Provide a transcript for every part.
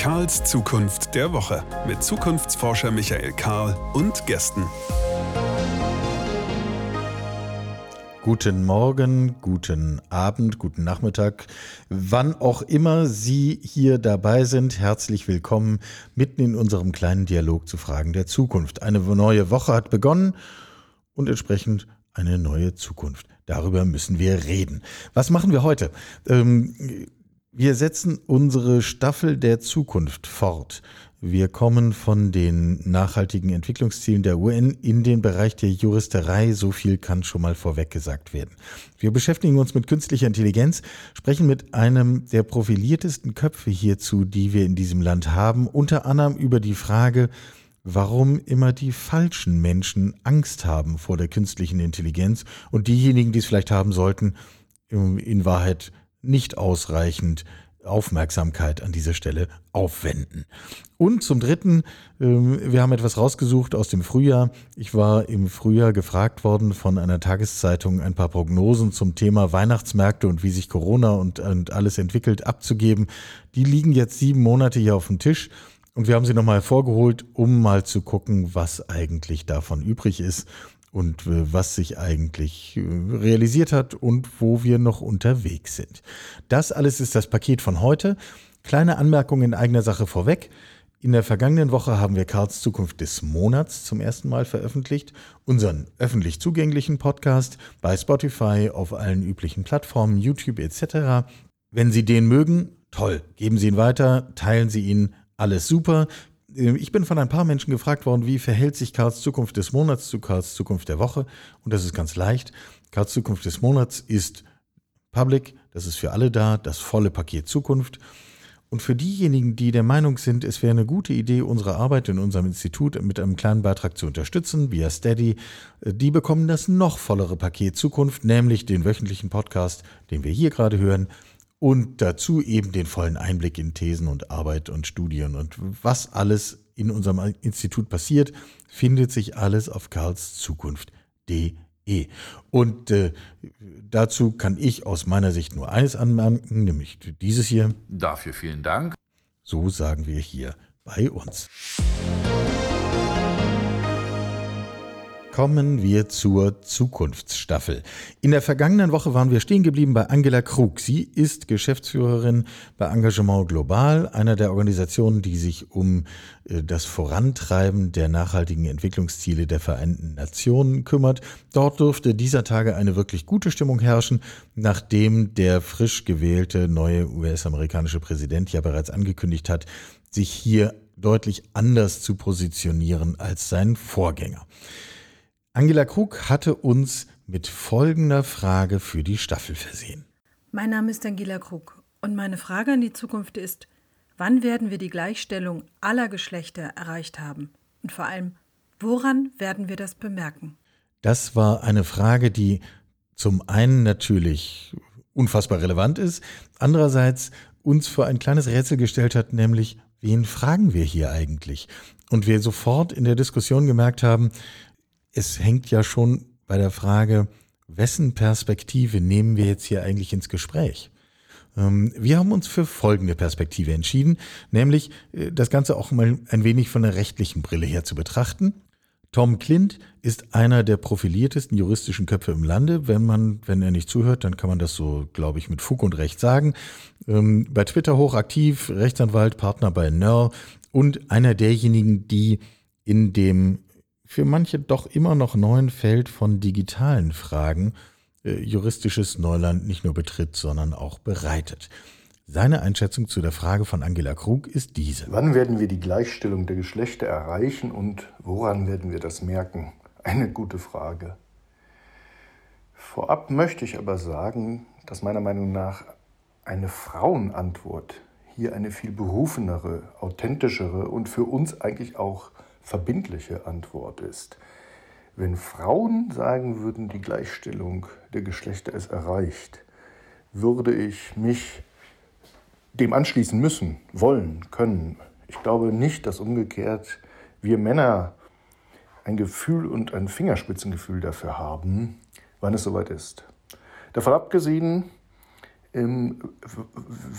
Karls Zukunft der Woche mit Zukunftsforscher Michael Karl und Gästen. Guten Morgen, guten Abend, guten Nachmittag, wann auch immer Sie hier dabei sind. Herzlich willkommen mitten in unserem kleinen Dialog zu Fragen der Zukunft. Eine neue Woche hat begonnen und entsprechend eine neue Zukunft. Darüber müssen wir reden. Was machen wir heute? Ähm, wir setzen unsere Staffel der Zukunft fort. Wir kommen von den nachhaltigen Entwicklungszielen der UN in den Bereich der Juristerei. So viel kann schon mal vorweg gesagt werden. Wir beschäftigen uns mit künstlicher Intelligenz, sprechen mit einem der profiliertesten Köpfe hierzu, die wir in diesem Land haben, unter anderem über die Frage, warum immer die falschen Menschen Angst haben vor der künstlichen Intelligenz und diejenigen, die es vielleicht haben sollten, in Wahrheit nicht ausreichend Aufmerksamkeit an dieser Stelle aufwenden. Und zum Dritten, ähm, wir haben etwas rausgesucht aus dem Frühjahr. Ich war im Frühjahr gefragt worden von einer Tageszeitung, ein paar Prognosen zum Thema Weihnachtsmärkte und wie sich Corona und, und alles entwickelt abzugeben. Die liegen jetzt sieben Monate hier auf dem Tisch. Und wir haben sie nochmal hervorgeholt, um mal zu gucken, was eigentlich davon übrig ist und äh, was sich eigentlich äh, realisiert hat und wo wir noch unterwegs sind. Das alles ist das Paket von heute. Kleine Anmerkung in eigener Sache vorweg. In der vergangenen Woche haben wir Karls Zukunft des Monats zum ersten Mal veröffentlicht, unseren öffentlich zugänglichen Podcast bei Spotify, auf allen üblichen Plattformen, YouTube etc. Wenn Sie den mögen, toll, geben Sie ihn weiter, teilen Sie ihn, alles super. Ähm, ich bin von ein paar Menschen gefragt worden, wie verhält sich Karls Zukunft des Monats zu Karls Zukunft der Woche? Und das ist ganz leicht. Karls Zukunft des Monats ist public, das ist für alle da, das volle Paket Zukunft. Und für diejenigen, die der Meinung sind, es wäre eine gute Idee, unsere Arbeit in unserem Institut mit einem kleinen Beitrag zu unterstützen, via Steady, äh, die bekommen das noch vollere Paket Zukunft, nämlich den wöchentlichen Podcast, den wir hier gerade hören, und dazu eben den vollen Einblick in Thesen und Arbeit und Studien und was alles in unserem Institut passiert, findet sich alles auf karlszukunft.de. Und äh, dazu kann ich aus meiner Sicht nur eines anmerken, nämlich dieses hier. Dafür vielen Dank. So sagen wir hier bei uns. Kommen wir zur Zukunftsstaffel. In der vergangenen Woche waren wir stehen geblieben bei Angela Krug. Sie ist Geschäftsführerin bei Engagement Global, einer der Organisationen, die sich um äh, das Vorantreiben der nachhaltigen Entwicklungsziele der Vereinten Nationen kümmert. Dort durfte dieser Tage eine wirklich gute Stimmung herrschen, nachdem der frisch gewählte neue US-amerikanische Präsident ja bereits angekündigt hat, sich hier deutlich anders zu positionieren als sein Vorgänger. Angela Krug hatte uns mit folgender Frage für die Staffel versehen. Mein Name ist Angela Krug und meine Frage an die Zukunft ist, wann werden wir die Gleichstellung aller Geschlechter erreicht haben? Und vor allem, woran werden wir das bemerken? Das war eine Frage, die zum einen natürlich unfassbar relevant ist, andererseits uns vor ein kleines Rätsel gestellt hat, nämlich, wen fragen wir hier eigentlich? Und wir sofort in der Diskussion gemerkt haben, es hängt ja schon bei der Frage, wessen Perspektive nehmen wir jetzt hier eigentlich ins Gespräch? Ähm, wir haben uns für folgende Perspektive entschieden, nämlich äh, das Ganze auch mal ein wenig von der rechtlichen Brille her zu betrachten. Tom Clint ist einer der profiliertesten juristischen Köpfe im Lande. Wenn man, wenn er nicht zuhört, dann kann man das so, glaube ich, mit Fug und Recht sagen. Ähm, bei Twitter hochaktiv, Rechtsanwalt, Partner bei NER und einer derjenigen, die in dem für manche doch immer noch neuen Feld von digitalen Fragen äh, juristisches Neuland nicht nur betritt, sondern auch bereitet. Seine Einschätzung zu der Frage von Angela Krug ist diese. Wann werden wir die Gleichstellung der Geschlechter erreichen und woran werden wir das merken? Eine gute Frage. Vorab möchte ich aber sagen, dass meiner Meinung nach eine Frauenantwort hier eine viel berufenere, authentischere und für uns eigentlich auch verbindliche Antwort ist. Wenn Frauen sagen würden, die Gleichstellung der Geschlechter ist erreicht, würde ich mich dem anschließen müssen, wollen, können. Ich glaube nicht, dass umgekehrt wir Männer ein Gefühl und ein Fingerspitzengefühl dafür haben, wann es soweit ist. Davon abgesehen ähm,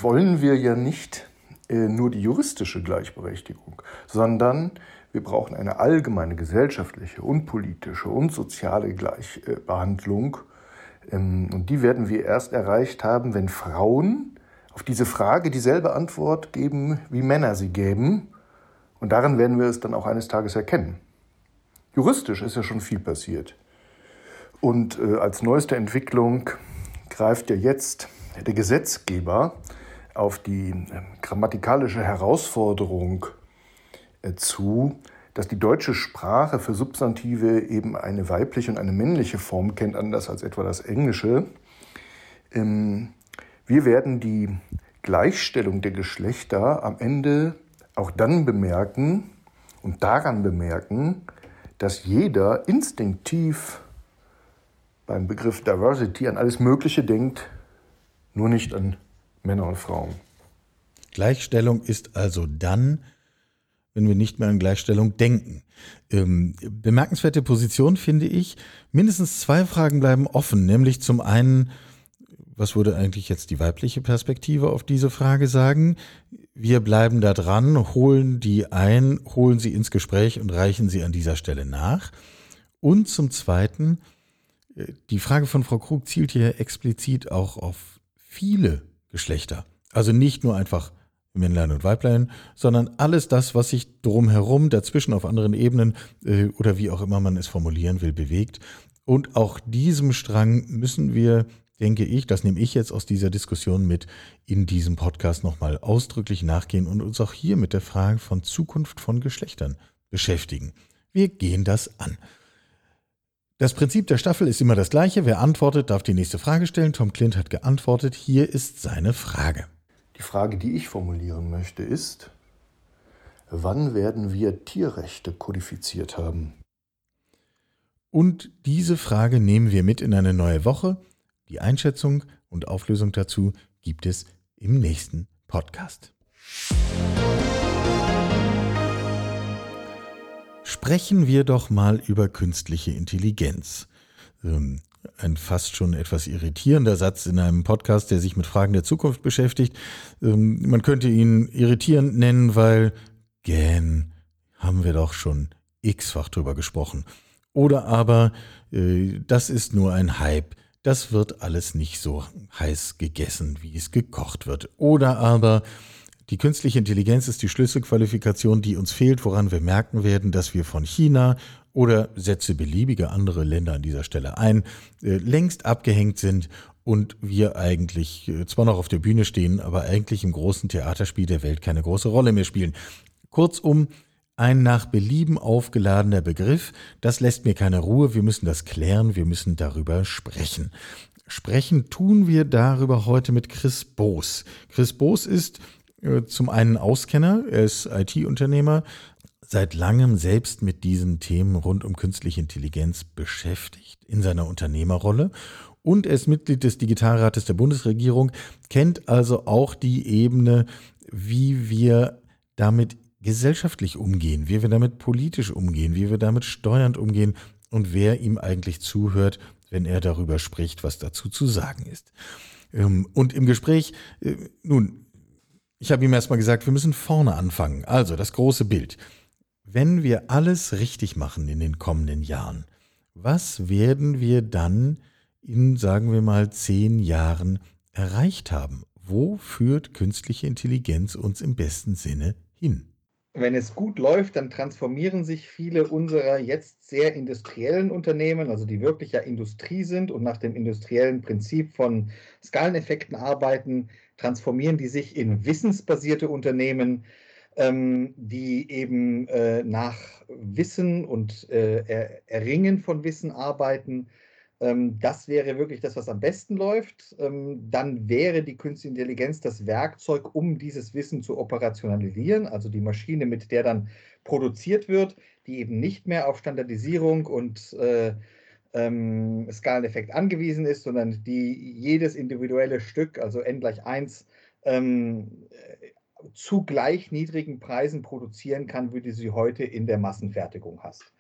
wollen wir ja nicht äh, nur die juristische Gleichberechtigung, sondern wir brauchen eine allgemeine gesellschaftliche und politische und soziale Gleichbehandlung. Ähm, und die werden wir erst erreicht haben, wenn Frauen auf diese Frage dieselbe Antwort geben, wie Männer sie geben. Und daran werden wir es dann auch eines Tages erkennen. Juristisch ist ja schon viel passiert. Und äh, als neueste Entwicklung greift ja jetzt der Gesetzgeber auf die äh, grammatikalische Herausforderung zu, dass die deutsche Sprache für Substantive eben eine weibliche und eine männliche Form kennt, anders als etwa das Englische. Ähm, wir werden die Gleichstellung der Geschlechter am Ende auch dann bemerken und daran bemerken, dass jeder instinktiv beim Begriff Diversity an alles Mögliche denkt, nur nicht an Männer und Frauen. Gleichstellung ist also dann, wenn wir nicht mehr an Gleichstellung denken. Ähm, bemerkenswerte Position finde ich. Mindestens zwei Fragen bleiben offen, nämlich zum einen, was würde eigentlich jetzt die weibliche Perspektive auf diese Frage sagen? Wir bleiben da dran, holen die ein, holen sie ins Gespräch und reichen sie an dieser Stelle nach. Und zum Zweiten, äh, die Frage von Frau Krug zielt hier explizit auch auf viele Geschlechter. Also nicht nur einfach Männlein und Weiblein, sondern alles das, was sich drumherum, dazwischen auf anderen Ebenen äh, oder wie auch immer man es formulieren will, bewegt. Und auch diesem Strang müssen wir denke ich, das nehme ich jetzt aus dieser Diskussion mit, in diesem Podcast nochmal ausdrücklich nachgehen und uns auch hier mit der Frage von Zukunft von Geschlechtern beschäftigen. Wir gehen das an. Das Prinzip der Staffel ist immer das gleiche. Wer antwortet, darf die nächste Frage stellen. Tom Clint hat geantwortet. Hier ist seine Frage. Die Frage, die ich formulieren möchte, ist, wann werden wir Tierrechte kodifiziert haben? Und diese Frage nehmen wir mit in eine neue Woche. Die Einschätzung und Auflösung dazu gibt es im nächsten Podcast. Sprechen wir doch mal über künstliche Intelligenz. Ein fast schon etwas irritierender Satz in einem Podcast, der sich mit Fragen der Zukunft beschäftigt. Ähm, man könnte ihn irritierend nennen, weil gähn, haben wir doch schon x-fach drüber gesprochen. Oder aber, äh, das ist nur ein Hype, das wird alles nicht so heiß gegessen, wie es gekocht wird. Oder aber die künstliche Intelligenz ist die Schlüsselqualifikation, die uns fehlt, woran wir merken werden, dass wir von China oder setze beliebige andere Länder an dieser Stelle ein, äh, längst abgehängt sind und wir eigentlich äh, zwar noch auf der Bühne stehen, aber eigentlich im großen Theaterspiel der Welt keine große Rolle mehr spielen. Kurzum, ein nach Belieben aufgeladener Begriff. Das lässt mir keine Ruhe. Wir müssen das klären. Wir müssen darüber sprechen. Sprechen tun wir darüber heute mit Chris Boos. Chris Boos ist äh, zum einen Auskenner, er ist IT-Unternehmer, seit langem selbst mit diesen Themen rund um künstliche Intelligenz beschäftigt in seiner Unternehmerrolle und er ist Mitglied des Digitalrates der Bundesregierung, kennt also auch die Ebene, wie wir damit gesellschaftlich umgehen, wie wir damit politisch umgehen, wie wir damit steuernd umgehen und wer ihm eigentlich zuhört, wenn er darüber spricht, was dazu zu sagen ist. Ähm, und im Gespräch, äh, nun, ich habe ihm erstmal gesagt, wir müssen vorne anfangen. Also das große Bild. Wenn wir alles richtig machen in den kommenden Jahren, was werden wir dann in, sagen wir mal, zehn Jahren erreicht haben? Wo führt künstliche Intelligenz uns im besten Sinne hin? wenn es gut läuft, dann transformieren sich viele unserer jetzt sehr industriellen Unternehmen, also die wirklich ja Industrie sind und nach dem industriellen Prinzip von Skaleneffekten arbeiten, transformieren die sich in wissensbasierte Unternehmen, ähm, die eben äh, nach Wissen und äh, Erringen von Wissen arbeiten ähm, das wäre wirklich das, was am besten läuft. Ähm, dann wäre die Künstliche Intelligenz das Werkzeug, um dieses Wissen zu operationalisieren, also die Maschine, mit der dann produziert wird, die eben nicht mehr auf Standardisierung und äh, ähm, Skaleneffekt angewiesen ist, sondern die jedes individuelle Stück, also n gleich 1, ähm, zu gleich niedrigen Preisen produzieren kann, wie du sie heute in der Massenfertigung hast.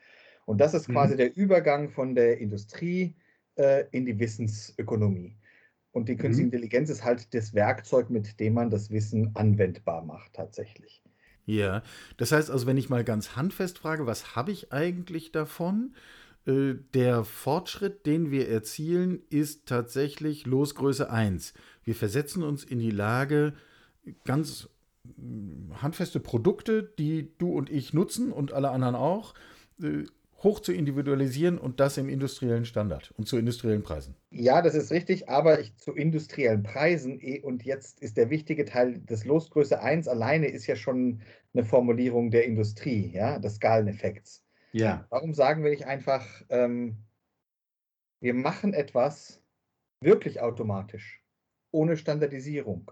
Und das ist quasi mhm. der Übergang von der Industrie äh, in die Wissensökonomie. Und die künstliche mhm. Intelligenz ist halt das Werkzeug, mit dem man das Wissen anwendbar macht tatsächlich. Ja, das heißt also, wenn ich mal ganz handfest frage, was habe ich eigentlich davon? Äh, der Fortschritt, den wir erzielen, ist tatsächlich Losgröße 1. Wir versetzen uns in die Lage, ganz handfeste Produkte, die du und ich nutzen und alle anderen auch, äh, hoch zu individualisieren und das im industriellen Standard und zu industriellen Preisen. Ja, das ist richtig, aber ich, zu industriellen Preisen eh, und jetzt ist der wichtige Teil des Losgröße 1 alleine ist ja schon eine Formulierung der Industrie, ja, des Skaleneffekts. Ja. Warum sagen wir nicht einfach, ähm, wir machen etwas wirklich automatisch, ohne Standardisierung?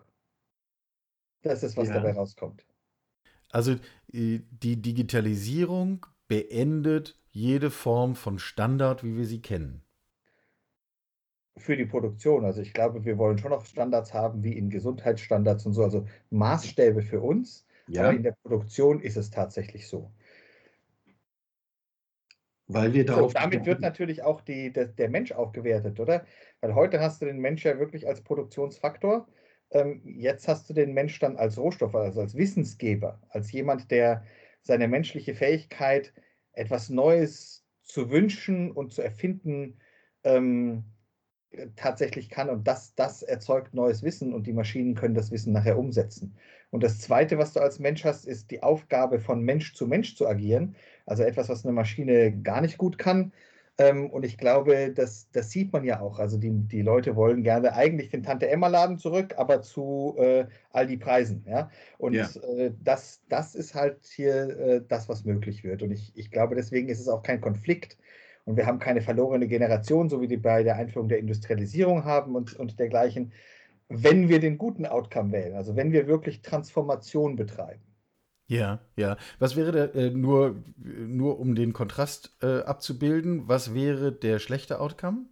Das ist, was ja. dabei rauskommt. Also äh, die Digitalisierung beendet jede Form von Standard, wie wir sie kennen. Für die Produktion. Also ich glaube, wir wollen schon noch Standards haben, wie in Gesundheitsstandards und so, also Maßstäbe für uns. Ja. Aber in der Produktion ist es tatsächlich so. Weil wir darauf. So, damit wird natürlich auch die, der, der, Mensch aufgewertet, oder? Weil heute hast du den Mensch ja wirklich als Produktionsfaktor. Ähm, jetzt hast du den Mensch dann als Rohstoff, also als Wissensgeber, als jemand, der seine menschliche Fähigkeit, etwas Neues zu wünschen und zu erfinden, ähm, tatsächlich kann. Und das, das erzeugt neues Wissen und die Maschinen können das Wissen nachher umsetzen. Und das Zweite, was du als Mensch hast, ist die Aufgabe, von Mensch zu Mensch zu agieren. Also etwas, was eine Maschine gar nicht gut kann. Ähm, und ich glaube, das, das sieht man ja auch. Also die, die Leute wollen gerne eigentlich den Tante-Emma-Laden zurück, aber zu äh, all die Preisen. Ja? Und ja. Äh, das, das ist halt hier äh, das, was möglich wird. Und ich, ich glaube, deswegen ist es auch kein Konflikt. Und wir haben keine verlorene Generation, so wie die bei der Einführung der Industrialisierung haben und, und dergleichen, wenn wir den guten Outcome wählen, also wenn wir wirklich Transformation betreiben. Ja, ja. Was wäre der, äh, nur, nur um den Kontrast äh, abzubilden, was wäre der schlechte Outcome?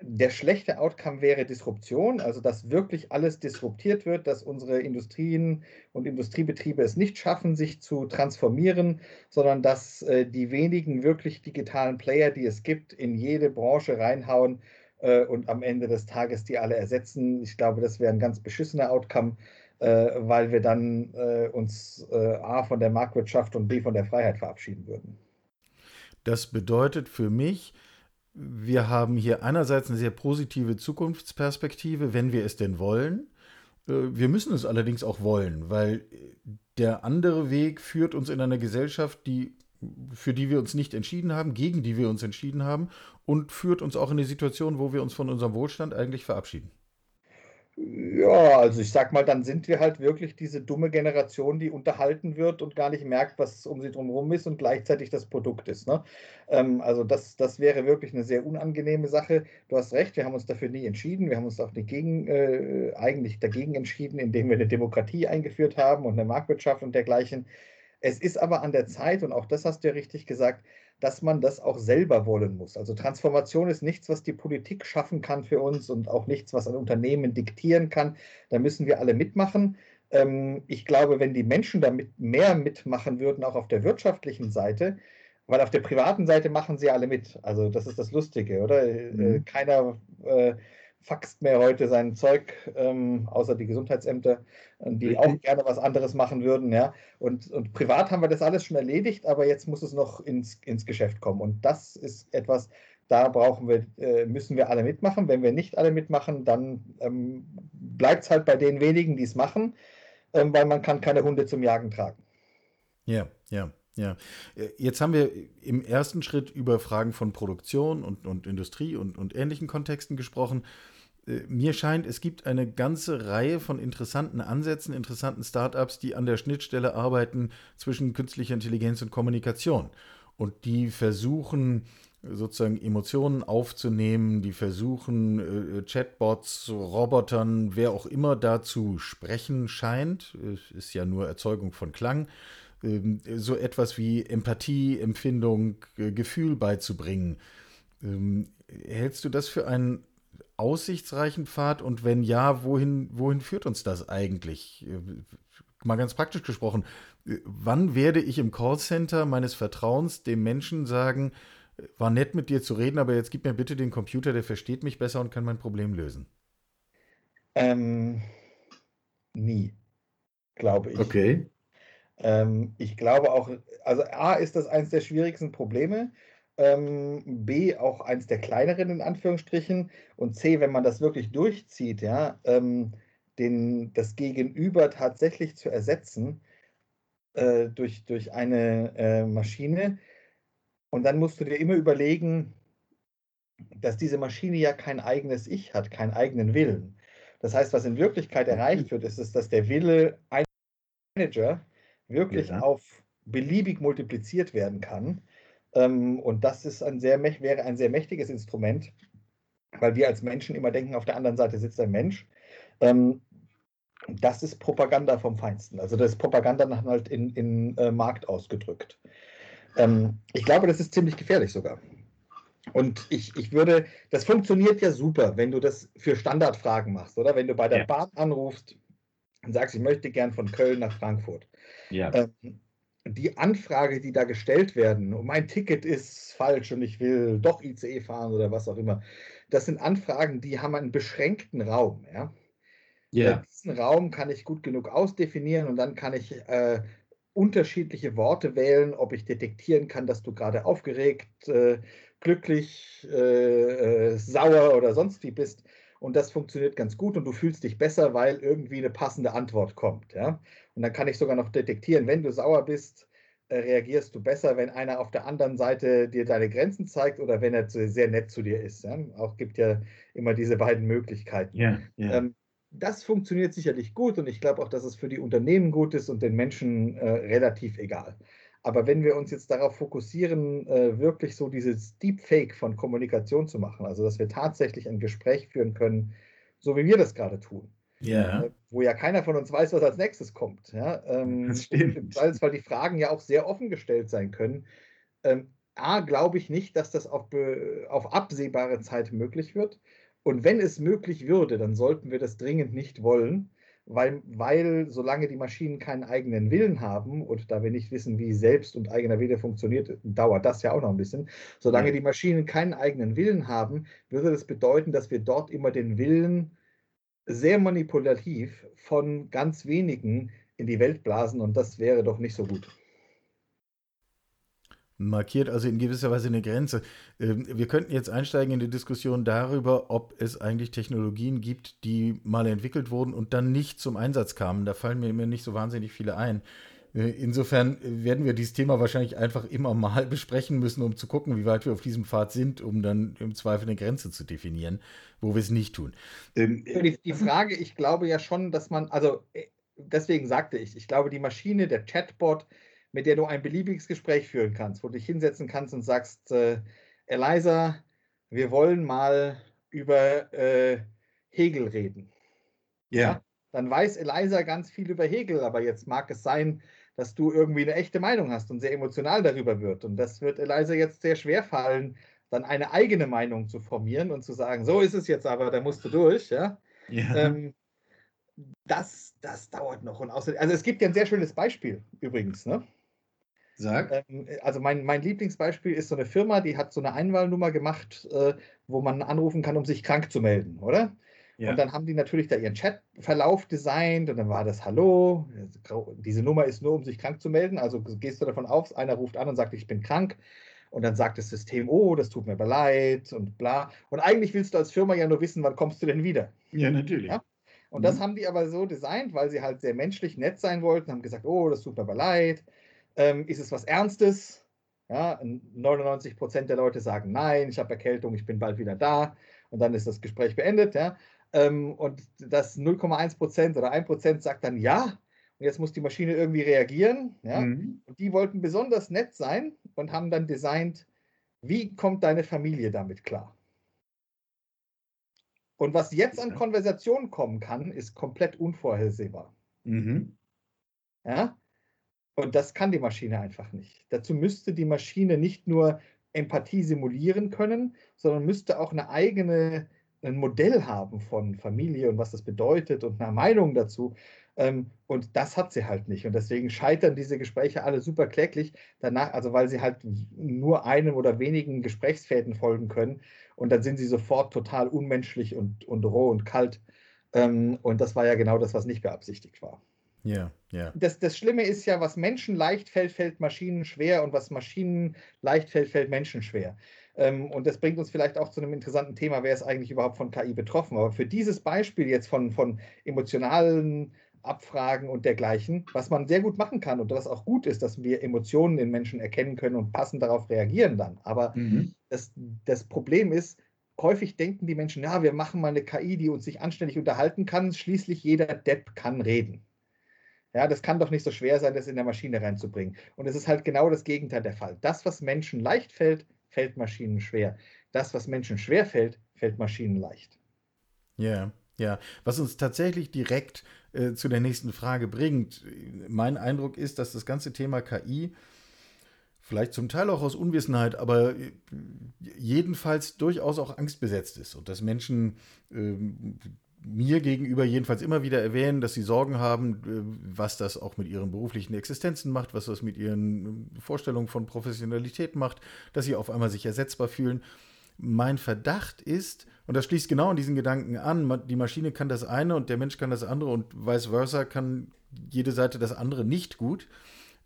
Der schlechte Outcome wäre Disruption, also dass wirklich alles disruptiert wird, dass unsere Industrien und Industriebetriebe es nicht schaffen, sich zu transformieren, sondern dass äh, die wenigen wirklich digitalen Player, die es gibt, in jede Branche reinhauen äh, und am Ende des Tages die alle ersetzen. Ich glaube, das wäre ein ganz beschissener Outcome, äh, weil wir dann äh, uns äh, A von der Marktwirtschaft und B von der Freiheit verabschieden würden. Das bedeutet für mich, wir haben hier einerseits eine sehr positive Zukunftsperspektive, wenn wir es denn wollen. Äh, wir müssen es allerdings auch wollen, weil der andere Weg führt uns in eine Gesellschaft, die für die wir uns nicht entschieden haben, gegen die wir uns entschieden haben und führt uns auch in die Situation, wo wir uns von unserem Wohlstand eigentlich verabschieden. Ja, also ich sag mal, dann sind wir halt wirklich diese dumme Generation, die unterhalten wird und gar nicht merkt, was um sie drumherum ist und gleichzeitig das Produkt ist. Ne? Ähm, also das, das wäre wirklich eine sehr unangenehme Sache. Du hast recht, wir haben uns dafür nie entschieden. Wir haben uns auch dagegen, äh, eigentlich dagegen entschieden, indem wir eine Demokratie eingeführt haben und eine Marktwirtschaft und dergleichen. Es ist aber an der Zeit, und auch das hast du ja richtig gesagt, dass man das auch selber wollen muss. Also Transformation ist nichts, was die Politik schaffen kann für uns und auch nichts, was ein Unternehmen diktieren kann. Da müssen wir alle mitmachen. Ähm, ich glaube, wenn die Menschen damit mehr mitmachen würden, auch auf der wirtschaftlichen Seite, weil auf der privaten Seite machen sie alle mit. Also das ist das Lustige, oder? Äh, mhm. Keiner äh, faxt mehr heute sein Zeug, ähm, außer die Gesundheitsämter, äh, die auch gerne was anderes machen würden. Ja. Und, und privat haben wir das alles schon erledigt, aber jetzt muss es noch ins, ins Geschäft kommen. Und das ist etwas, da brauchen wir, äh, müssen wir alle mitmachen. Wenn wir nicht alle mitmachen, dann ähm, bleibt es halt bei den wenigen, die es machen, ähm, weil man kann keine Hunde zum Jagen tragen. Ja, ja. Ja, äh, jetzt haben wir im ersten Schritt über Fragen von Produktion und, und Industrie und, und ähnlichen Kontexten gesprochen. Äh, mir scheint, es gibt eine ganze Reihe von interessanten Ansätzen, interessanten Startups, die an der Schnittstelle arbeiten zwischen künstlicher Intelligenz und Kommunikation. Und die versuchen, sozusagen Emotionen aufzunehmen, die versuchen, äh, Chatbots, Robotern, wer auch immer dazu sprechen scheint, ist ja nur Erzeugung von Klang, ähm, so etwas wie Empathie, Empfindung, Gefühl beizubringen. Ähm, hältst du das für einen aussichtsreichen Pfad? Und wenn ja, wohin, wohin führt uns das eigentlich? Mal ganz praktisch gesprochen, wann werde ich im Callcenter meines Vertrauens dem Menschen sagen, war nett mit dir zu reden, aber jetzt gib mir bitte den Computer, der versteht mich besser und kann mein Problem lösen? Ähm, nie, glaube ich. Okay. Ähm, ich glaube auch, also A ist das eines der schwierigsten Probleme, ähm, B auch eins der kleineren in Anführungsstrichen und C, wenn man das wirklich durchzieht, ja, ähm, den, das Gegenüber tatsächlich zu ersetzen äh, durch, durch eine äh, Maschine. Und dann musst du dir immer überlegen, dass diese Maschine ja kein eigenes Ich hat, keinen eigenen Willen. Das heißt, was in Wirklichkeit erreicht wird, ist, ist dass der Wille ein Manager wirklich ja. auf beliebig multipliziert werden kann. Ähm, und das ist ein sehr, wäre ein sehr mächtiges Instrument, weil wir als Menschen immer denken, auf der anderen Seite sitzt ein Mensch. Ähm, das ist Propaganda vom Feinsten. Also das ist Propaganda dann halt in, in äh, Markt ausgedrückt. Ähm, ich glaube, das ist ziemlich gefährlich sogar. Und ich, ich würde, das funktioniert ja super, wenn du das für Standardfragen machst, oder? Wenn du bei der ja. Bahn anrufst und sagst, ich möchte gern von Köln nach Frankfurt. Ja. Ähm, die Anfrage, die da gestellt werden, und mein Ticket ist falsch und ich will doch ICE fahren oder was auch immer, das sind Anfragen, die haben einen beschränkten Raum. Ja? Yeah. Diesen Raum kann ich gut genug ausdefinieren und dann kann ich äh, unterschiedliche Worte wählen, ob ich detektieren kann, dass du gerade aufgeregt, äh, glücklich, äh, äh, sauer oder sonst wie bist. Und das funktioniert ganz gut und du fühlst dich besser, weil irgendwie eine passende Antwort kommt. Ja? Und dann kann ich sogar noch detektieren, wenn du sauer bist, äh, reagierst du besser, wenn einer auf der anderen Seite dir deine Grenzen zeigt oder wenn er sehr nett zu dir ist. Ja? Auch gibt ja immer diese beiden Möglichkeiten. Yeah, yeah. Ähm, das funktioniert sicherlich gut und ich glaube auch, dass es für die Unternehmen gut ist und den Menschen äh, relativ egal. Aber wenn wir uns jetzt darauf fokussieren, äh, wirklich so dieses Deepfake von Kommunikation zu machen, also dass wir tatsächlich ein Gespräch führen können, so wie wir das gerade tun, ja. Äh, wo ja keiner von uns weiß, was als nächstes kommt. Ja? Ähm, das stimmt. Weil, weil die Fragen ja auch sehr offen gestellt sein können. Ähm, A, glaube ich nicht, dass das auf, auf absehbare Zeit möglich wird. Und wenn es möglich würde, dann sollten wir das dringend nicht wollen, weil, weil solange die Maschinen keinen eigenen Willen haben und da wir nicht wissen, wie selbst und eigener Wille funktioniert, dauert das ja auch noch ein bisschen. Solange die Maschinen keinen eigenen Willen haben, würde das bedeuten, dass wir dort immer den Willen sehr manipulativ von ganz wenigen in die Welt blasen und das wäre doch nicht so gut markiert also in gewisser Weise eine Grenze. Ähm, wir könnten jetzt einsteigen in die Diskussion darüber, ob es eigentlich Technologien gibt, die mal entwickelt wurden und dann nicht zum Einsatz kamen. Da fallen mir immer nicht so wahnsinnig viele ein. Äh, insofern werden wir dieses Thema wahrscheinlich einfach immer mal besprechen müssen, um zu gucken, wie weit wir auf diesem Pfad sind, um dann im Zweifel eine Grenze zu definieren, wo wir es nicht tun. Ähm, die, die Frage, ich glaube ja schon, dass man, also äh, deswegen sagte ich, ich glaube, die Maschine, der Chatbot, mit der du ein beliebiges Gespräch führen kannst, wo du dich hinsetzen kannst und sagst, äh, Eliza, wir wollen mal über äh, Hegel reden. Ja. ja. Dann weiß Eliza ganz viel über Hegel, aber jetzt mag es sein, dass du irgendwie eine echte Meinung hast und sehr emotional darüber wird. Und das wird Eliza jetzt sehr schwer fallen, dann eine eigene Meinung zu formieren und zu sagen, so ist es jetzt aber, da musst du durch. Ja. ja. Ähm, das, das dauert noch. Und außerdem, also es gibt ja ein sehr schönes Beispiel übrigens. Ne? Sag. Ähm, also mein, mein Lieblingsbeispiel ist so eine Firma, die hat so eine Einwahlnummer gemacht, äh, wo man anrufen kann, um sich krank zu melden, oder? Ja. Und dann haben die natürlich da ihren Chatverlauf designt und dann war das Hallo, diese Nummer ist nur, um sich krank zu melden. Also gehst du davon aus, einer ruft an und sagt, ich bin krank. Und dann sagt das System, oh, das tut mir leid und bla. Und eigentlich willst du als Firma ja nur wissen, wann kommst du denn wieder? Ja, natürlich. Ja? Und mhm. das haben die aber so designt, weil sie halt sehr menschlich nett sein wollten, haben gesagt, oh, das tut mir leid. Ähm, ist es was Ernstes? Ja, 99 Prozent der Leute sagen nein, ich habe Erkältung, ich bin bald wieder da und dann ist das Gespräch beendet. Ja. Ähm, und das 0,1 Prozent oder 1 Prozent sagt dann ja und jetzt muss die Maschine irgendwie reagieren. Ja. Mhm. Und die wollten besonders nett sein und haben dann designt, wie kommt deine Familie damit klar? Und was jetzt an Konversationen kommen kann, ist komplett unvorhersehbar. Mhm. Ja? Und das kann die Maschine einfach nicht. Dazu müsste die Maschine nicht nur Empathie simulieren können, sondern müsste auch eine eigene ein Modell haben von Familie und was das bedeutet und eine Meinung dazu. Ähm, und das hat sie halt nicht. Und deswegen scheitern diese Gespräche alle super kläglich danach, also weil sie halt nur einem oder wenigen Gesprächsfäden folgen können. Und dann sind sie sofort total unmenschlich und, und roh und kalt. Ähm, und das war ja genau das, was nicht beabsichtigt war. Ja, ja. Das, das Schlimme ist ja, was Menschen leicht fällt, fällt Maschinen schwer und was Maschinen leicht fällt, fällt Menschen schwer. Ähm, und das bringt uns vielleicht auch zu einem interessanten Thema, wer ist eigentlich überhaupt von KI betroffen. Aber für dieses Beispiel jetzt von, von emotionalen Abfragen und dergleichen, was man sehr gut machen kann und was auch gut ist, dass wir Emotionen in Menschen erkennen können und passend darauf reagieren dann. Aber mhm. das, das Problem ist, häufig denken die Menschen, ja, wir machen mal eine KI, die uns sich anständig unterhalten kann. Schließlich jeder Depp kann reden. Ja, das kann doch nicht so schwer sein, das in der Maschine reinzubringen. Und es ist halt genau das Gegenteil der Fall. Das, was Menschen leicht fällt, fällt Maschinen schwer. Das, was Menschen schwer fällt, fällt Maschinen leicht. Ja, yeah, ja. Yeah. Was uns tatsächlich direkt äh, zu der nächsten Frage bringt. Mein Eindruck ist, dass das ganze Thema KI vielleicht zum Teil auch aus Unwissenheit, aber äh, jedenfalls durchaus auch angstbesetzt ist und dass Menschen äh, mir gegenüber jedenfalls immer wieder erwähnen, dass sie Sorgen haben, äh, was das auch mit ihren beruflichen Existenzen macht, was das mit ihren Vorstellungen von Professionalität macht, dass sie auf einmal sich ersetzbar fühlen. Mein Verdacht ist, und das schließt genau an diesen Gedanken an, die Maschine kann das eine und der Mensch kann das andere und vice versa kann jede Seite das andere nicht gut.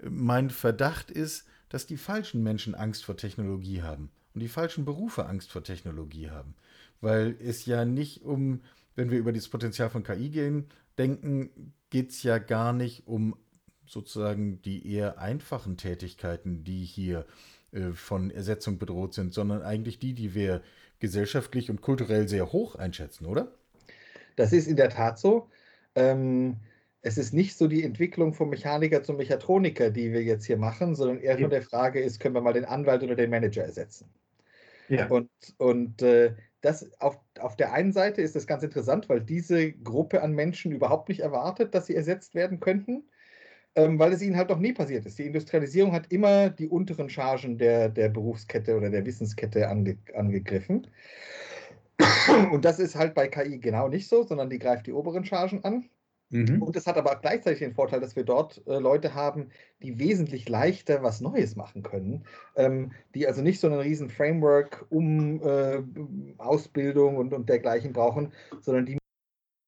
Mein Verdacht ist, dass die falschen Menschen Angst vor Technologie haben und die falschen Berufe Angst vor Technologie haben. Weil es ja nicht um, wenn wir über das Potenzial von KI gehen, denken, geht es ja gar nicht um sozusagen die eher einfachen Tätigkeiten, die hier äh, von Ersetzung bedroht sind, sondern eigentlich die, die wir gesellschaftlich und kulturell sehr hoch einschätzen, oder? Das ist in der Tat so. Ähm, es ist nicht so die Entwicklung vom Mechaniker zum Mechatroniker, die wir jetzt hier machen, sondern eher ja. nur der Frage ist, können wir mal den Anwalt oder den Manager ersetzen? Ja. Und, und äh, das auf, auf der einen Seite ist das ganz interessant, weil diese Gruppe an Menschen überhaupt nicht erwartet, dass sie ersetzt werden könnten ähm, weil es ihnen halt noch nie passiert ist. Die Industrialisierung hat immer die unteren Chargen der, der Berufskette oder der Wissenskette ange, angegriffen. Und das ist halt bei KI genau nicht so, sondern die greift die oberen Chargen an. Mhm. Und es hat aber gleichzeitig den Vorteil, dass wir dort äh, Leute haben, die wesentlich leichter was Neues machen können, ähm, die also nicht so einen riesen Framework um äh, Ausbildung und, und dergleichen brauchen, sondern die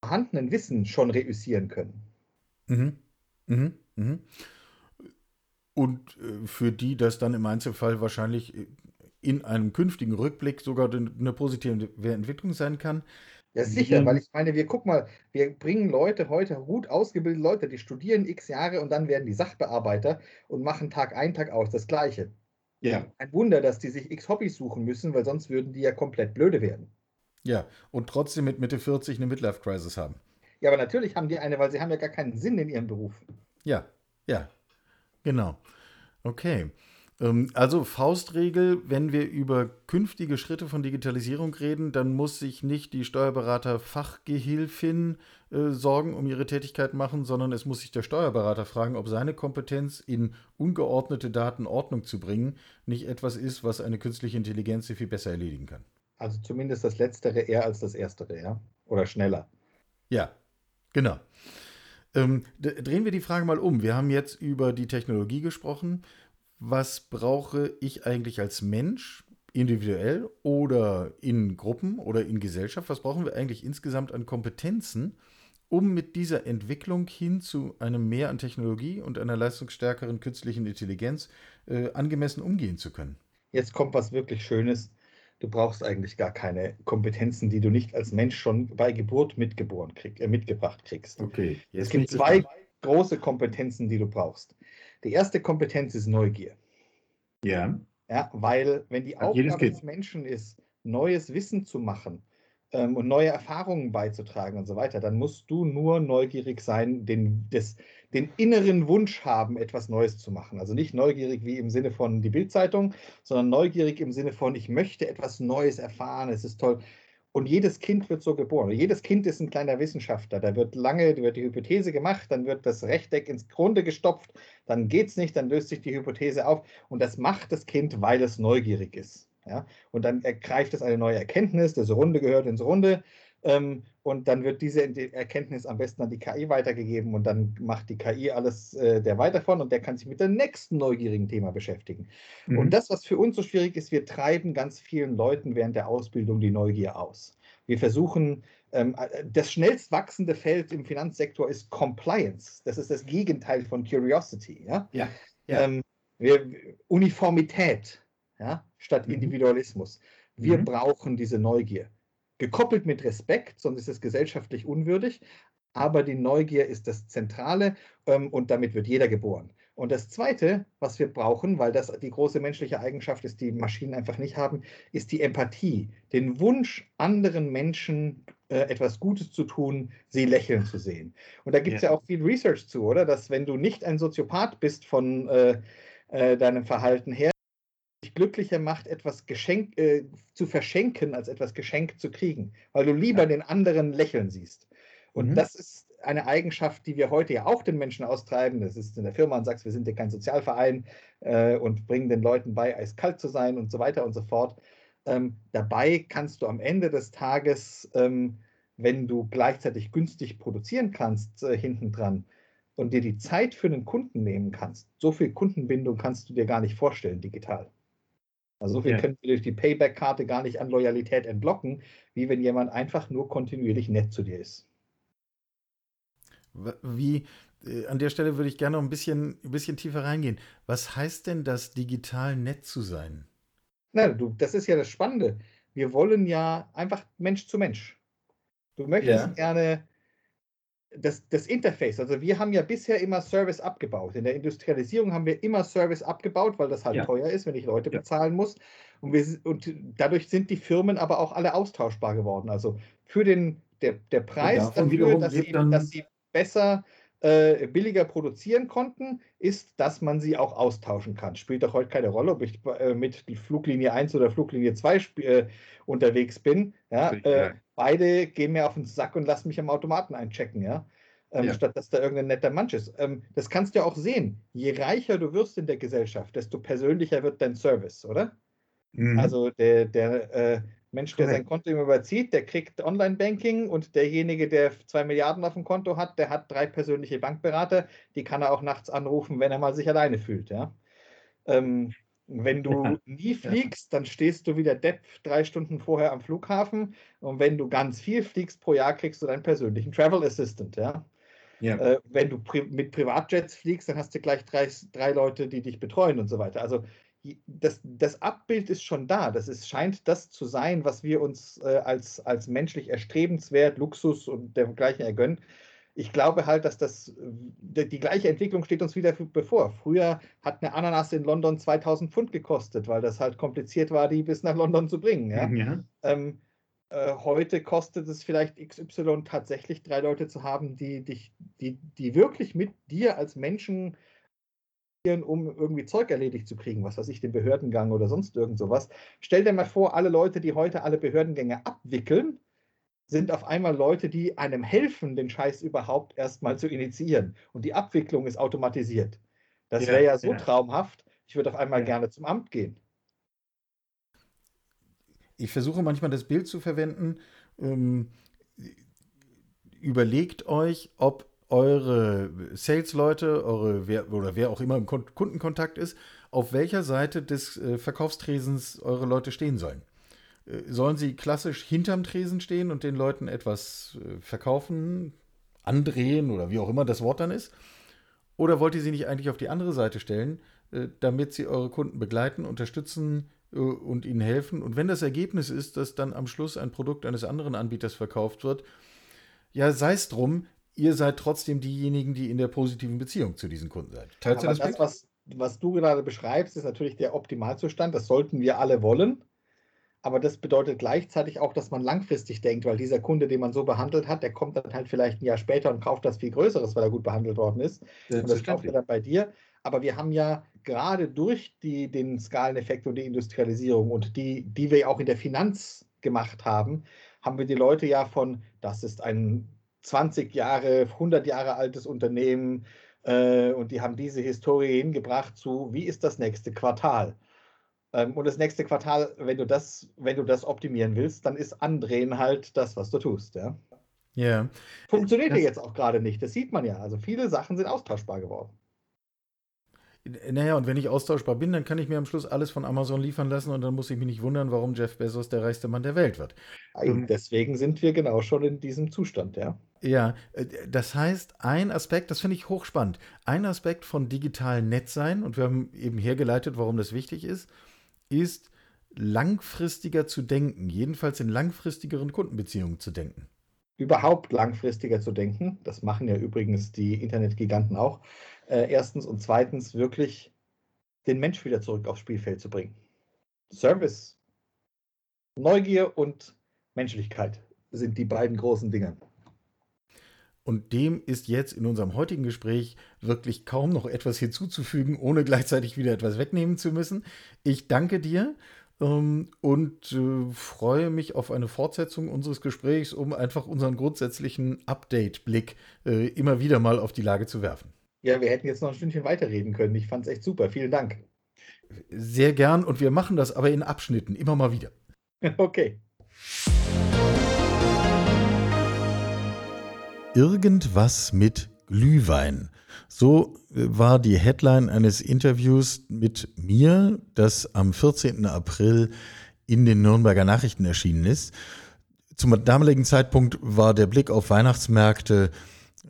vorhandenen Wissen schon reüssieren können. Mhm. Mhm. Mhm. Und äh, für die das dann im Einzelfall wahrscheinlich in einem künftigen Rückblick sogar eine positive Entwicklung sein kann. Ja, sicher, weil ich meine, wir gucken mal, wir bringen Leute heute, gut ausgebildete Leute, die studieren x Jahre und dann werden die Sachbearbeiter und machen Tag ein, Tag aus das Gleiche. Ja. Ein Wunder, dass die sich x Hobbys suchen müssen, weil sonst würden die ja komplett blöde werden. Ja, und trotzdem mit Mitte 40 eine Midlife-Crisis haben. Ja, aber natürlich haben die eine, weil sie haben ja gar keinen Sinn in ihrem Beruf. Ja, ja, genau. Okay. Ähm, also Faustregel, wenn wir über künftige Schritte von Digitalisierung reden, dann muss sich nicht die Steuerberater Fachgehilfin äh, Sorgen um ihre Tätigkeit machen, sondern es muss sich der Steuerberater fragen, ob seine Kompetenz in ungeordnete Daten Ordnung zu bringen nicht etwas ist, was eine künstliche Intelligenz viel besser erledigen kann. Also zumindest das Letztere eher als das Erstere, ja? Oder schneller. Ja, genau. Ähm, drehen wir die Frage mal um. Wir haben jetzt über die Technologie gesprochen. Was brauche ich eigentlich als Mensch, individuell oder in Gruppen oder in Gesellschaft? Was brauchen wir eigentlich insgesamt an Kompetenzen, um mit dieser Entwicklung hin zu einem Mehr an Technologie und einer leistungsstärkeren künstlichen Intelligenz äh, angemessen umgehen zu können? Jetzt kommt was wirklich Schönes du brauchst eigentlich gar keine Kompetenzen, die du nicht als Mensch schon bei Geburt mitgeboren krieg, äh, mitgebracht kriegst. Okay. es gibt zwei große Kompetenzen, die du brauchst. Die erste Kompetenz ist Neugier. Ja. Ja, weil wenn die Aufgabe des Menschen ist, neues Wissen zu machen, ähm, und neue Erfahrungen beizutragen und so weiter, dann musst du nur neugierig sein, den, des, den inneren Wunsch haben, etwas Neues zu machen. Also nicht neugierig wie im Sinne von die Bildzeitung, sondern neugierig im Sinne von, ich möchte etwas Neues erfahren, es ist toll. Und jedes Kind wird so geboren. Jedes Kind ist ein kleiner Wissenschaftler. Da wird lange wird die Hypothese gemacht, dann wird das Rechteck ins Grunde gestopft, dann geht es nicht, dann löst sich die Hypothese auf. Und das macht das Kind, weil es neugierig ist. Ja? Und dann ergreift es eine neue Erkenntnis, das Runde gehört ins Runde. Ähm, und dann wird diese Erkenntnis am besten an die KI weitergegeben und dann macht die KI alles äh, der weiter von und der kann sich mit dem nächsten neugierigen Thema beschäftigen. Mhm. Und das, was für uns so schwierig ist, wir treiben ganz vielen Leuten während der Ausbildung die Neugier aus. Wir versuchen, ähm, äh, das schnellst wachsende Feld im Finanzsektor ist Compliance. Das ist das Gegenteil von Curiosity. Ja? ja, ja. Ähm, wir, Uniformität ja, statt mhm. Individualismus. Wir mhm. brauchen diese Neugier gekoppelt mit Respekt, sonst ist es gesellschaftlich unwürdig. Aber die Neugier ist das Zentrale ähm, und damit wird jeder geboren. Und das Zweite, was wir brauchen, weil das die große menschliche Eigenschaft ist, die Maschinen einfach nicht haben, ist die Empathie. Den Wunsch, anderen Menschen äh, etwas Gutes zu tun, sie lächeln zu sehen. Und da gibt es ja. ja. auch viel Research zu, oder? Dass wenn du nicht ein Soziopath bist von äh, äh, deinem Verhalten her, glücklicher macht, etwas geschenk, äh, zu verschenken, als etwas geschenkt zu kriegen, weil du lieber ja. den anderen lächeln siehst. Und mhm. das ist eine Eigenschaft, die wir heute ja auch den Menschen austreiben. Das ist in der Firma und sagst, wir sind ja kein Sozialverein äh, und bringen den Leuten bei, eiskalt zu sein und so weiter und so fort. Ähm, dabei kannst du am Ende des Tages, ähm, wenn du gleichzeitig günstig produzieren kannst, äh, hinten dran und dir die Zeit für einen Kunden nehmen kannst, so viel Kundenbindung kannst du dir gar nicht vorstellen digital. Also so viel ja. können wir durch die Payback-Karte gar nicht an Loyalität entlocken, wie wenn jemand einfach nur kontinuierlich nett zu dir ist. Wie, äh, an der Stelle würde ich gerne noch ein bisschen, ein bisschen tiefer reingehen. Was heißt denn das, digital nett zu sein? Na, du, das ist ja das Spannende. Wir wollen ja einfach Mensch zu Mensch. Du möchtest ja. gerne das, das Interface, also wir haben ja bisher immer Service abgebaut. In der Industrialisierung haben wir immer Service abgebaut, weil das halt ja. teuer ist, wenn ich Leute ja. bezahlen muss. Und, wir, und dadurch sind die Firmen aber auch alle austauschbar geworden. Also für den der, der Preis dafür, dass sie, dass sie besser äh, billiger produzieren konnten, ist, dass man sie auch austauschen kann. Spielt doch heute keine Rolle, ob ich äh, mit Fluglinie 1 oder Fluglinie 2 äh, unterwegs bin. Ja, äh, beide gehen mir auf den Sack und lassen mich am Automaten einchecken, ja. Ähm, ja. statt dass da irgendein netter Mensch ist. Ähm, das kannst du ja auch sehen. Je reicher du wirst in der Gesellschaft, desto persönlicher wird dein Service, oder? Mhm. Also der, der äh, Mensch, der sein Konto immer überzieht, der kriegt Online-Banking und derjenige, der zwei Milliarden auf dem Konto hat, der hat drei persönliche Bankberater, die kann er auch nachts anrufen, wenn er mal sich alleine fühlt, ja. Ähm, wenn du ja. nie fliegst, dann stehst du wieder Depp drei Stunden vorher am Flughafen. Und wenn du ganz viel fliegst pro Jahr, kriegst du deinen persönlichen Travel Assistant, ja. ja. Äh, wenn du pri mit Privatjets fliegst, dann hast du gleich drei, drei Leute, die dich betreuen und so weiter. Also das, das Abbild ist schon da. Das ist, scheint das zu sein, was wir uns äh, als, als menschlich erstrebenswert, Luxus und dergleichen ergönnen. Ich glaube halt, dass das die gleiche Entwicklung steht uns wieder bevor. Früher hat eine Ananas in London 2000 Pfund gekostet, weil das halt kompliziert war, die bis nach London zu bringen. Ja? ja. Ähm, äh, heute kostet es vielleicht XY tatsächlich drei Leute zu haben, die dich, die, die wirklich mit dir als Menschen um irgendwie Zeug erledigt zu kriegen, was weiß ich, den Behördengang oder sonst irgend sowas. Stell dir mal vor, alle Leute, die heute alle Behördengänge abwickeln, sind auf einmal Leute, die einem helfen, den Scheiß überhaupt erstmal zu initiieren. Und die Abwicklung ist automatisiert. Das wäre ja, ja so ja. traumhaft. Ich würde auf einmal ja. gerne zum Amt gehen. Ich versuche manchmal das Bild zu verwenden. Ähm, überlegt euch, ob eure Sales-Leute, eure wer, oder wer auch immer im Kundenkontakt ist, auf welcher Seite des äh, Verkaufstresens eure Leute stehen sollen. Äh, sollen sie klassisch hinterm Tresen stehen und den Leuten etwas äh, verkaufen, andrehen oder wie auch immer das Wort dann ist? Oder wollt ihr sie nicht eigentlich auf die andere Seite stellen, äh, damit sie eure Kunden begleiten, unterstützen äh, und ihnen helfen? Und wenn das Ergebnis ist, dass dann am Schluss ein Produkt eines anderen Anbieters verkauft wird, ja, sei es drum, ihr seid trotzdem diejenigen, die in der positiven Beziehung zu diesen Kunden seid. Teilst das, das was, was du gerade beschreibst, ist natürlich der Optimalzustand. Das sollten wir alle wollen. Aber das bedeutet gleichzeitig auch, dass man langfristig denkt, weil dieser Kunde, den man so behandelt hat, der kommt dann halt vielleicht ein Jahr später und kauft das viel Größeres, weil er gut behandelt worden ist. und das kauft er dann bei dir. Aber wir haben ja gerade durch die, den Skaleneffekt und die Industrialisierung und die, die wir auch in der Finanz gemacht haben, haben wir die Leute ja von, das ist ein 20 Jahre, 100 Jahre altes Unternehmen äh, und die haben diese Historie hingebracht zu, wie ist das nächste Quartal? Ähm, und das nächste Quartal, wenn du das, wenn du das optimieren willst, dann ist Andrehen halt das, was du tust, ja. Ja. Funktioniert ja jetzt auch gerade nicht, das sieht man ja. Also viele Sachen sind austauschbar geworden. Naja, und wenn ich austauschbar bin, dann kann ich mir am Schluss alles von Amazon liefern lassen und dann muss ich mich nicht wundern, warum Jeff Bezos der reichste Mann der Welt wird. Ähm, Deswegen sind wir genau schon in diesem Zustand, ja. Ja, äh, das heißt, ein Aspekt, das finde ich hochspannend, ein Aspekt von digital Netzsein, und wir haben eben hergeleitet, warum das wichtig ist, ist langfristiger zu denken, jedenfalls in langfristigeren Kundenbeziehungen zu denken. Überhaupt langfristiger zu denken. Das machen ja übrigens die Internetgiganten auch. Äh, erstens und zweitens wirklich den Mensch wieder zurück aufs Spielfeld zu bringen. Service, Neugier und Menschlichkeit sind die beiden großen Dinge. Und dem ist jetzt in unserem heutigen Gespräch wirklich kaum noch etwas hinzuzufügen, ohne gleichzeitig wieder etwas wegnehmen zu müssen. Ich danke dir ähm, und äh, freue mich auf eine Fortsetzung unseres Gesprächs, um einfach unseren grundsätzlichen Update-Blick äh, immer wieder mal auf die Lage zu werfen. Ja, wir hätten jetzt noch ein Stündchen weiterreden können. Ich fand es echt super. Vielen Dank. Sehr gern und wir machen das aber in Abschnitten, immer mal wieder. Okay. Irgendwas mit Glühwein. So äh, war die Headline eines Interviews mit mir, das am 14. April in den Nürnberger Nachrichten erschienen ist. Zum damaligen Zeitpunkt war der Blick auf Weihnachtsmärkte,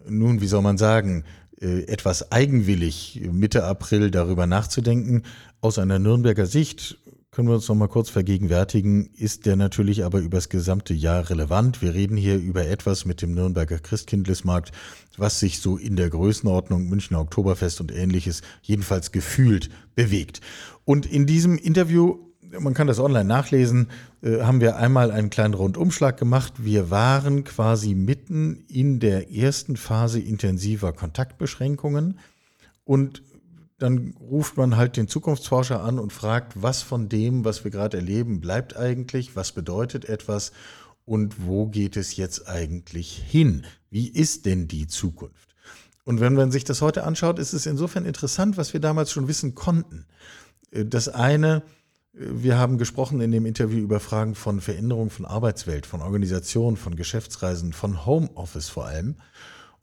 nun, wie soll man sagen, äh, etwas eigenwillig, Mitte April darüber nachzudenken. Aus einer Nürnberger Sicht können wir uns noch mal kurz vergegenwärtigen, ist der natürlich aber übers gesamte Jahr relevant. Wir reden hier über etwas mit dem Nürnberger Christkindlesmarkt, was sich so in der Größenordnung Münchner Oktoberfest und ähnliches jedenfalls gefühlt bewegt. Und in diesem Interview, man kann das online nachlesen, äh, haben wir einmal einen kleinen Rundumschlag gemacht. Wir waren quasi mitten in der ersten Phase intensiver Kontaktbeschränkungen und dann ruft man halt den Zukunftsforscher an und fragt, was von dem, was wir gerade erleben, bleibt eigentlich, was bedeutet etwas und wo geht es jetzt eigentlich hin? Wie ist denn die Zukunft? Und wenn man sich das heute anschaut, ist es insofern interessant, was wir damals schon wissen konnten. Äh, Das eine, äh, wir haben gesprochen in dem Interview über Fragen von Veränderung von Arbeitswelt, von Organisation, von Geschäftsreisen, von Homeoffice vor allem.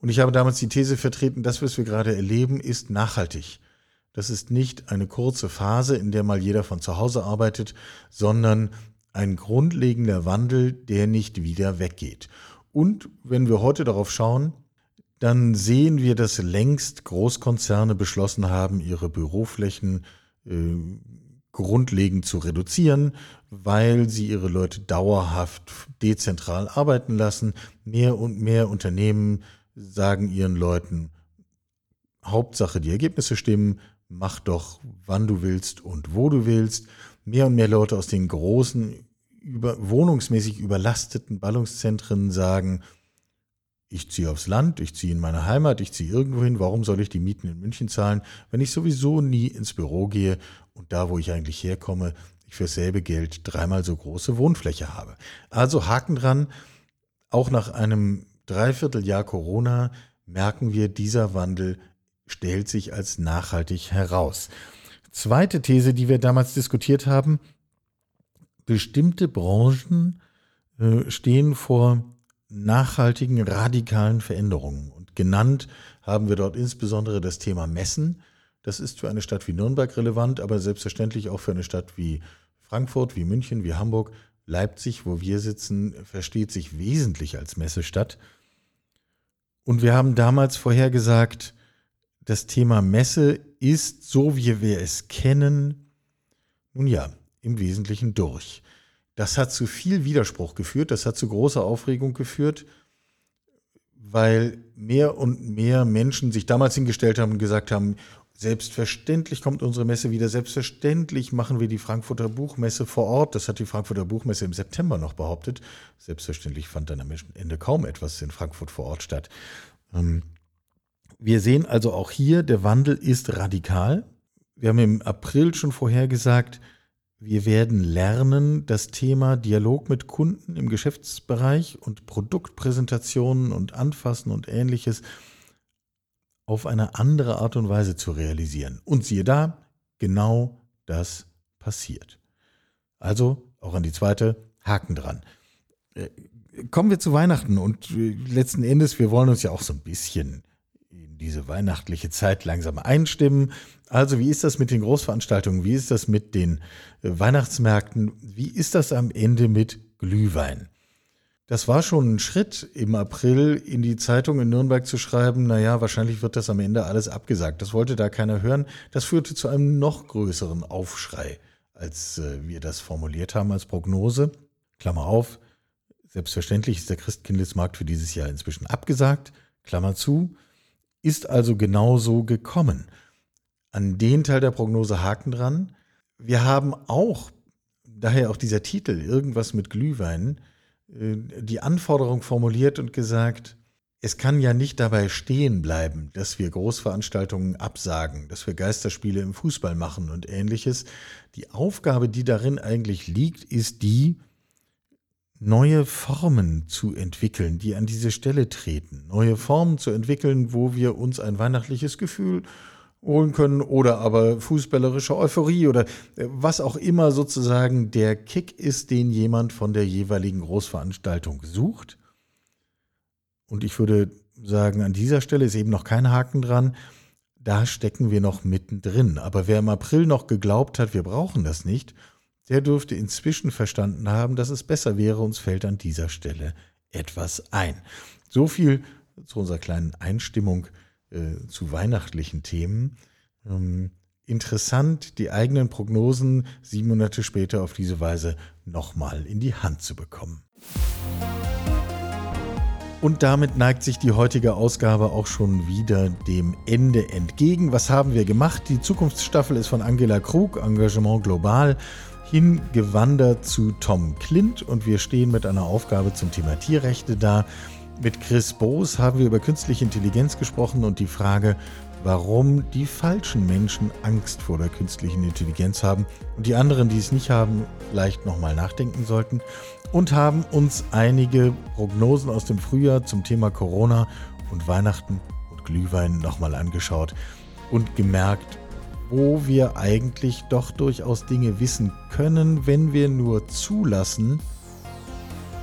Und ich habe damals die These vertreten, das, was wir gerade erleben, ist nachhaltig. Das ist nicht eine kurze Phase, in der mal jeder von zu Hause arbeitet, sondern ein grundlegender Wandel, der nicht wieder weggeht. Und wenn wir heute darauf schauen, dann sehen wir, dass längst Großkonzerne beschlossen haben, ihre Büroflächen äh, grundlegend zu reduzieren, weil sie ihre Leute dauerhaft dezentral arbeiten lassen. Mehr und mehr Unternehmen sagen ihren Leuten, Hauptsache die Ergebnisse stimmen, mach doch, wann du willst und wo du willst. Mehr und mehr Leute aus den großen, über, wohnungsmäßig überlasteten Ballungszentren sagen, ich ziehe aufs Land, ich ziehe in meine Heimat, ich ziehe irgendwo hin, warum soll ich die Mieten in München zahlen, wenn ich sowieso nie ins Büro gehe und da, wo ich eigentlich herkomme, ich für dasselbe Geld dreimal so große Wohnfläche habe. Also Haken dran, auch nach einem Dreivierteljahr Corona merken wir, dieser Wandel stellt sich als nachhaltig heraus. Zweite These, die wir damals diskutiert haben, bestimmte Branchen äh, stehen vor nachhaltigen, radikalen Veränderungen. Und genannt haben wir dort insbesondere das Thema Messen. Das ist für eine Stadt wie Nürnberg relevant, aber selbstverständlich auch für eine Stadt wie Frankfurt, wie München, wie Hamburg. Leipzig, wo wir sitzen, versteht sich wesentlich als Messestadt. Und wir haben damals vorhergesagt, das Thema Messe ist, so wie wir es kennen, nun ja, im Wesentlichen durch. Das hat zu viel Widerspruch geführt, das hat zu großer Aufregung geführt, weil mehr und mehr Menschen sich damals hingestellt haben und gesagt haben, selbstverständlich kommt unsere Messe wieder, selbstverständlich machen wir die Frankfurter Buchmesse vor Ort. Das hat die Frankfurter Buchmesse im September noch behauptet. Selbstverständlich fand dann am Ende kaum etwas in Frankfurt vor Ort statt. Ähm, wir sehen also auch hier, der Wandel ist radikal. Wir haben im April schon vorhergesagt, wir werden lernen, das Thema Dialog mit Kunden im Geschäftsbereich und Produktpräsentationen und Anfassen und ähnliches auf eine andere Art und Weise zu realisieren. Und siehe da, genau das passiert. Also auch an die zweite Haken dran. Äh, kommen wir zu Weihnachten und äh, letzten Endes, wir wollen uns ja auch so ein bisschen diese weihnachtliche Zeit langsam einstimmen. Also wie ist das mit den Großveranstaltungen? Wie ist das mit den äh, Weihnachtsmärkten? Wie ist das am Ende mit Glühwein? Das war schon ein Schritt im April in die Zeitung in Nürnberg zu schreiben, naja, wahrscheinlich wird das am Ende alles abgesagt. Das wollte da keiner hören. Das führte zu einem noch größeren Aufschrei, als äh, wir das formuliert haben als Prognose. Klammer auf, selbstverständlich ist der Christkindlesmarkt für dieses Jahr inzwischen abgesagt. Klammer zu, ist also genauso gekommen. An den Teil der Prognose Haken dran. Wir haben auch, daher auch dieser Titel, irgendwas mit Glühwein, äh, die Anforderung formuliert und gesagt, es kann ja nicht dabei stehen bleiben, dass wir Großveranstaltungen absagen, dass wir Geisterspiele im Fußball machen und ähnliches. Die Aufgabe, die darin eigentlich liegt, ist die, neue Formen zu entwickeln, die an diese Stelle treten. Neue Formen zu entwickeln, wo wir uns ein weihnachtliches Gefühl holen können oder aber fußballerische Euphorie oder äh, was auch immer sozusagen der Kick ist, den jemand von der jeweiligen Großveranstaltung sucht. Und ich würde sagen, an dieser Stelle ist eben noch kein Haken dran. Da stecken wir noch mittendrin. Aber wer im April noch geglaubt hat, wir brauchen das nicht, der dürfte inzwischen verstanden haben, dass es besser wäre, uns fällt an dieser Stelle etwas ein. So viel zu unserer kleinen Einstimmung äh, zu weihnachtlichen Themen. Ähm, interessant, die eigenen Prognosen sieben Monate später auf diese Weise nochmal in die Hand zu bekommen. Und damit neigt sich die heutige Ausgabe auch schon wieder dem Ende entgegen. Was haben wir gemacht? Die Zukunftsstaffel ist von Angela Krug, Engagement Global, hingewandert zu Tom Klint und wir stehen mit einer Aufgabe zum Thema Tierrechte da. Mit Chris Boos haben wir über künstliche Intelligenz gesprochen und die Frage, warum die falschen Menschen Angst vor der künstlichen Intelligenz haben und die anderen, die es nicht haben, vielleicht nochmal nachdenken sollten. Und haben uns einige Prognosen aus dem Frühjahr zum Thema Corona und Weihnachten und Glühwein nochmal angeschaut und gemerkt, wo wir eigentlich doch durchaus Dinge wissen können, wenn wir nur zulassen,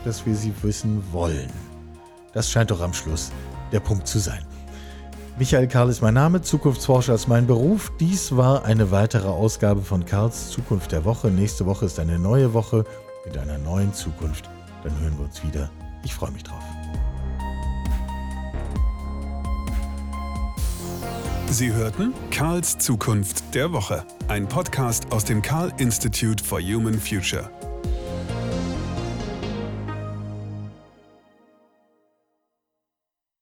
dass wir sie wissen wollen. Das scheint doch am Schluss der Punkt zu sein. Michael Karl ist mein Name, Zukunftsforscher ist mein Beruf. Dies war eine weitere Ausgabe von Karls Zukunft der Woche. Nächste Woche ist eine neue Woche mit einer neuen Zukunft. Dann hören wir uns wieder. Ich freue mich drauf. Sie hörten Karls Zukunft der Woche, ein Podcast aus dem Karl Institute for Human Future.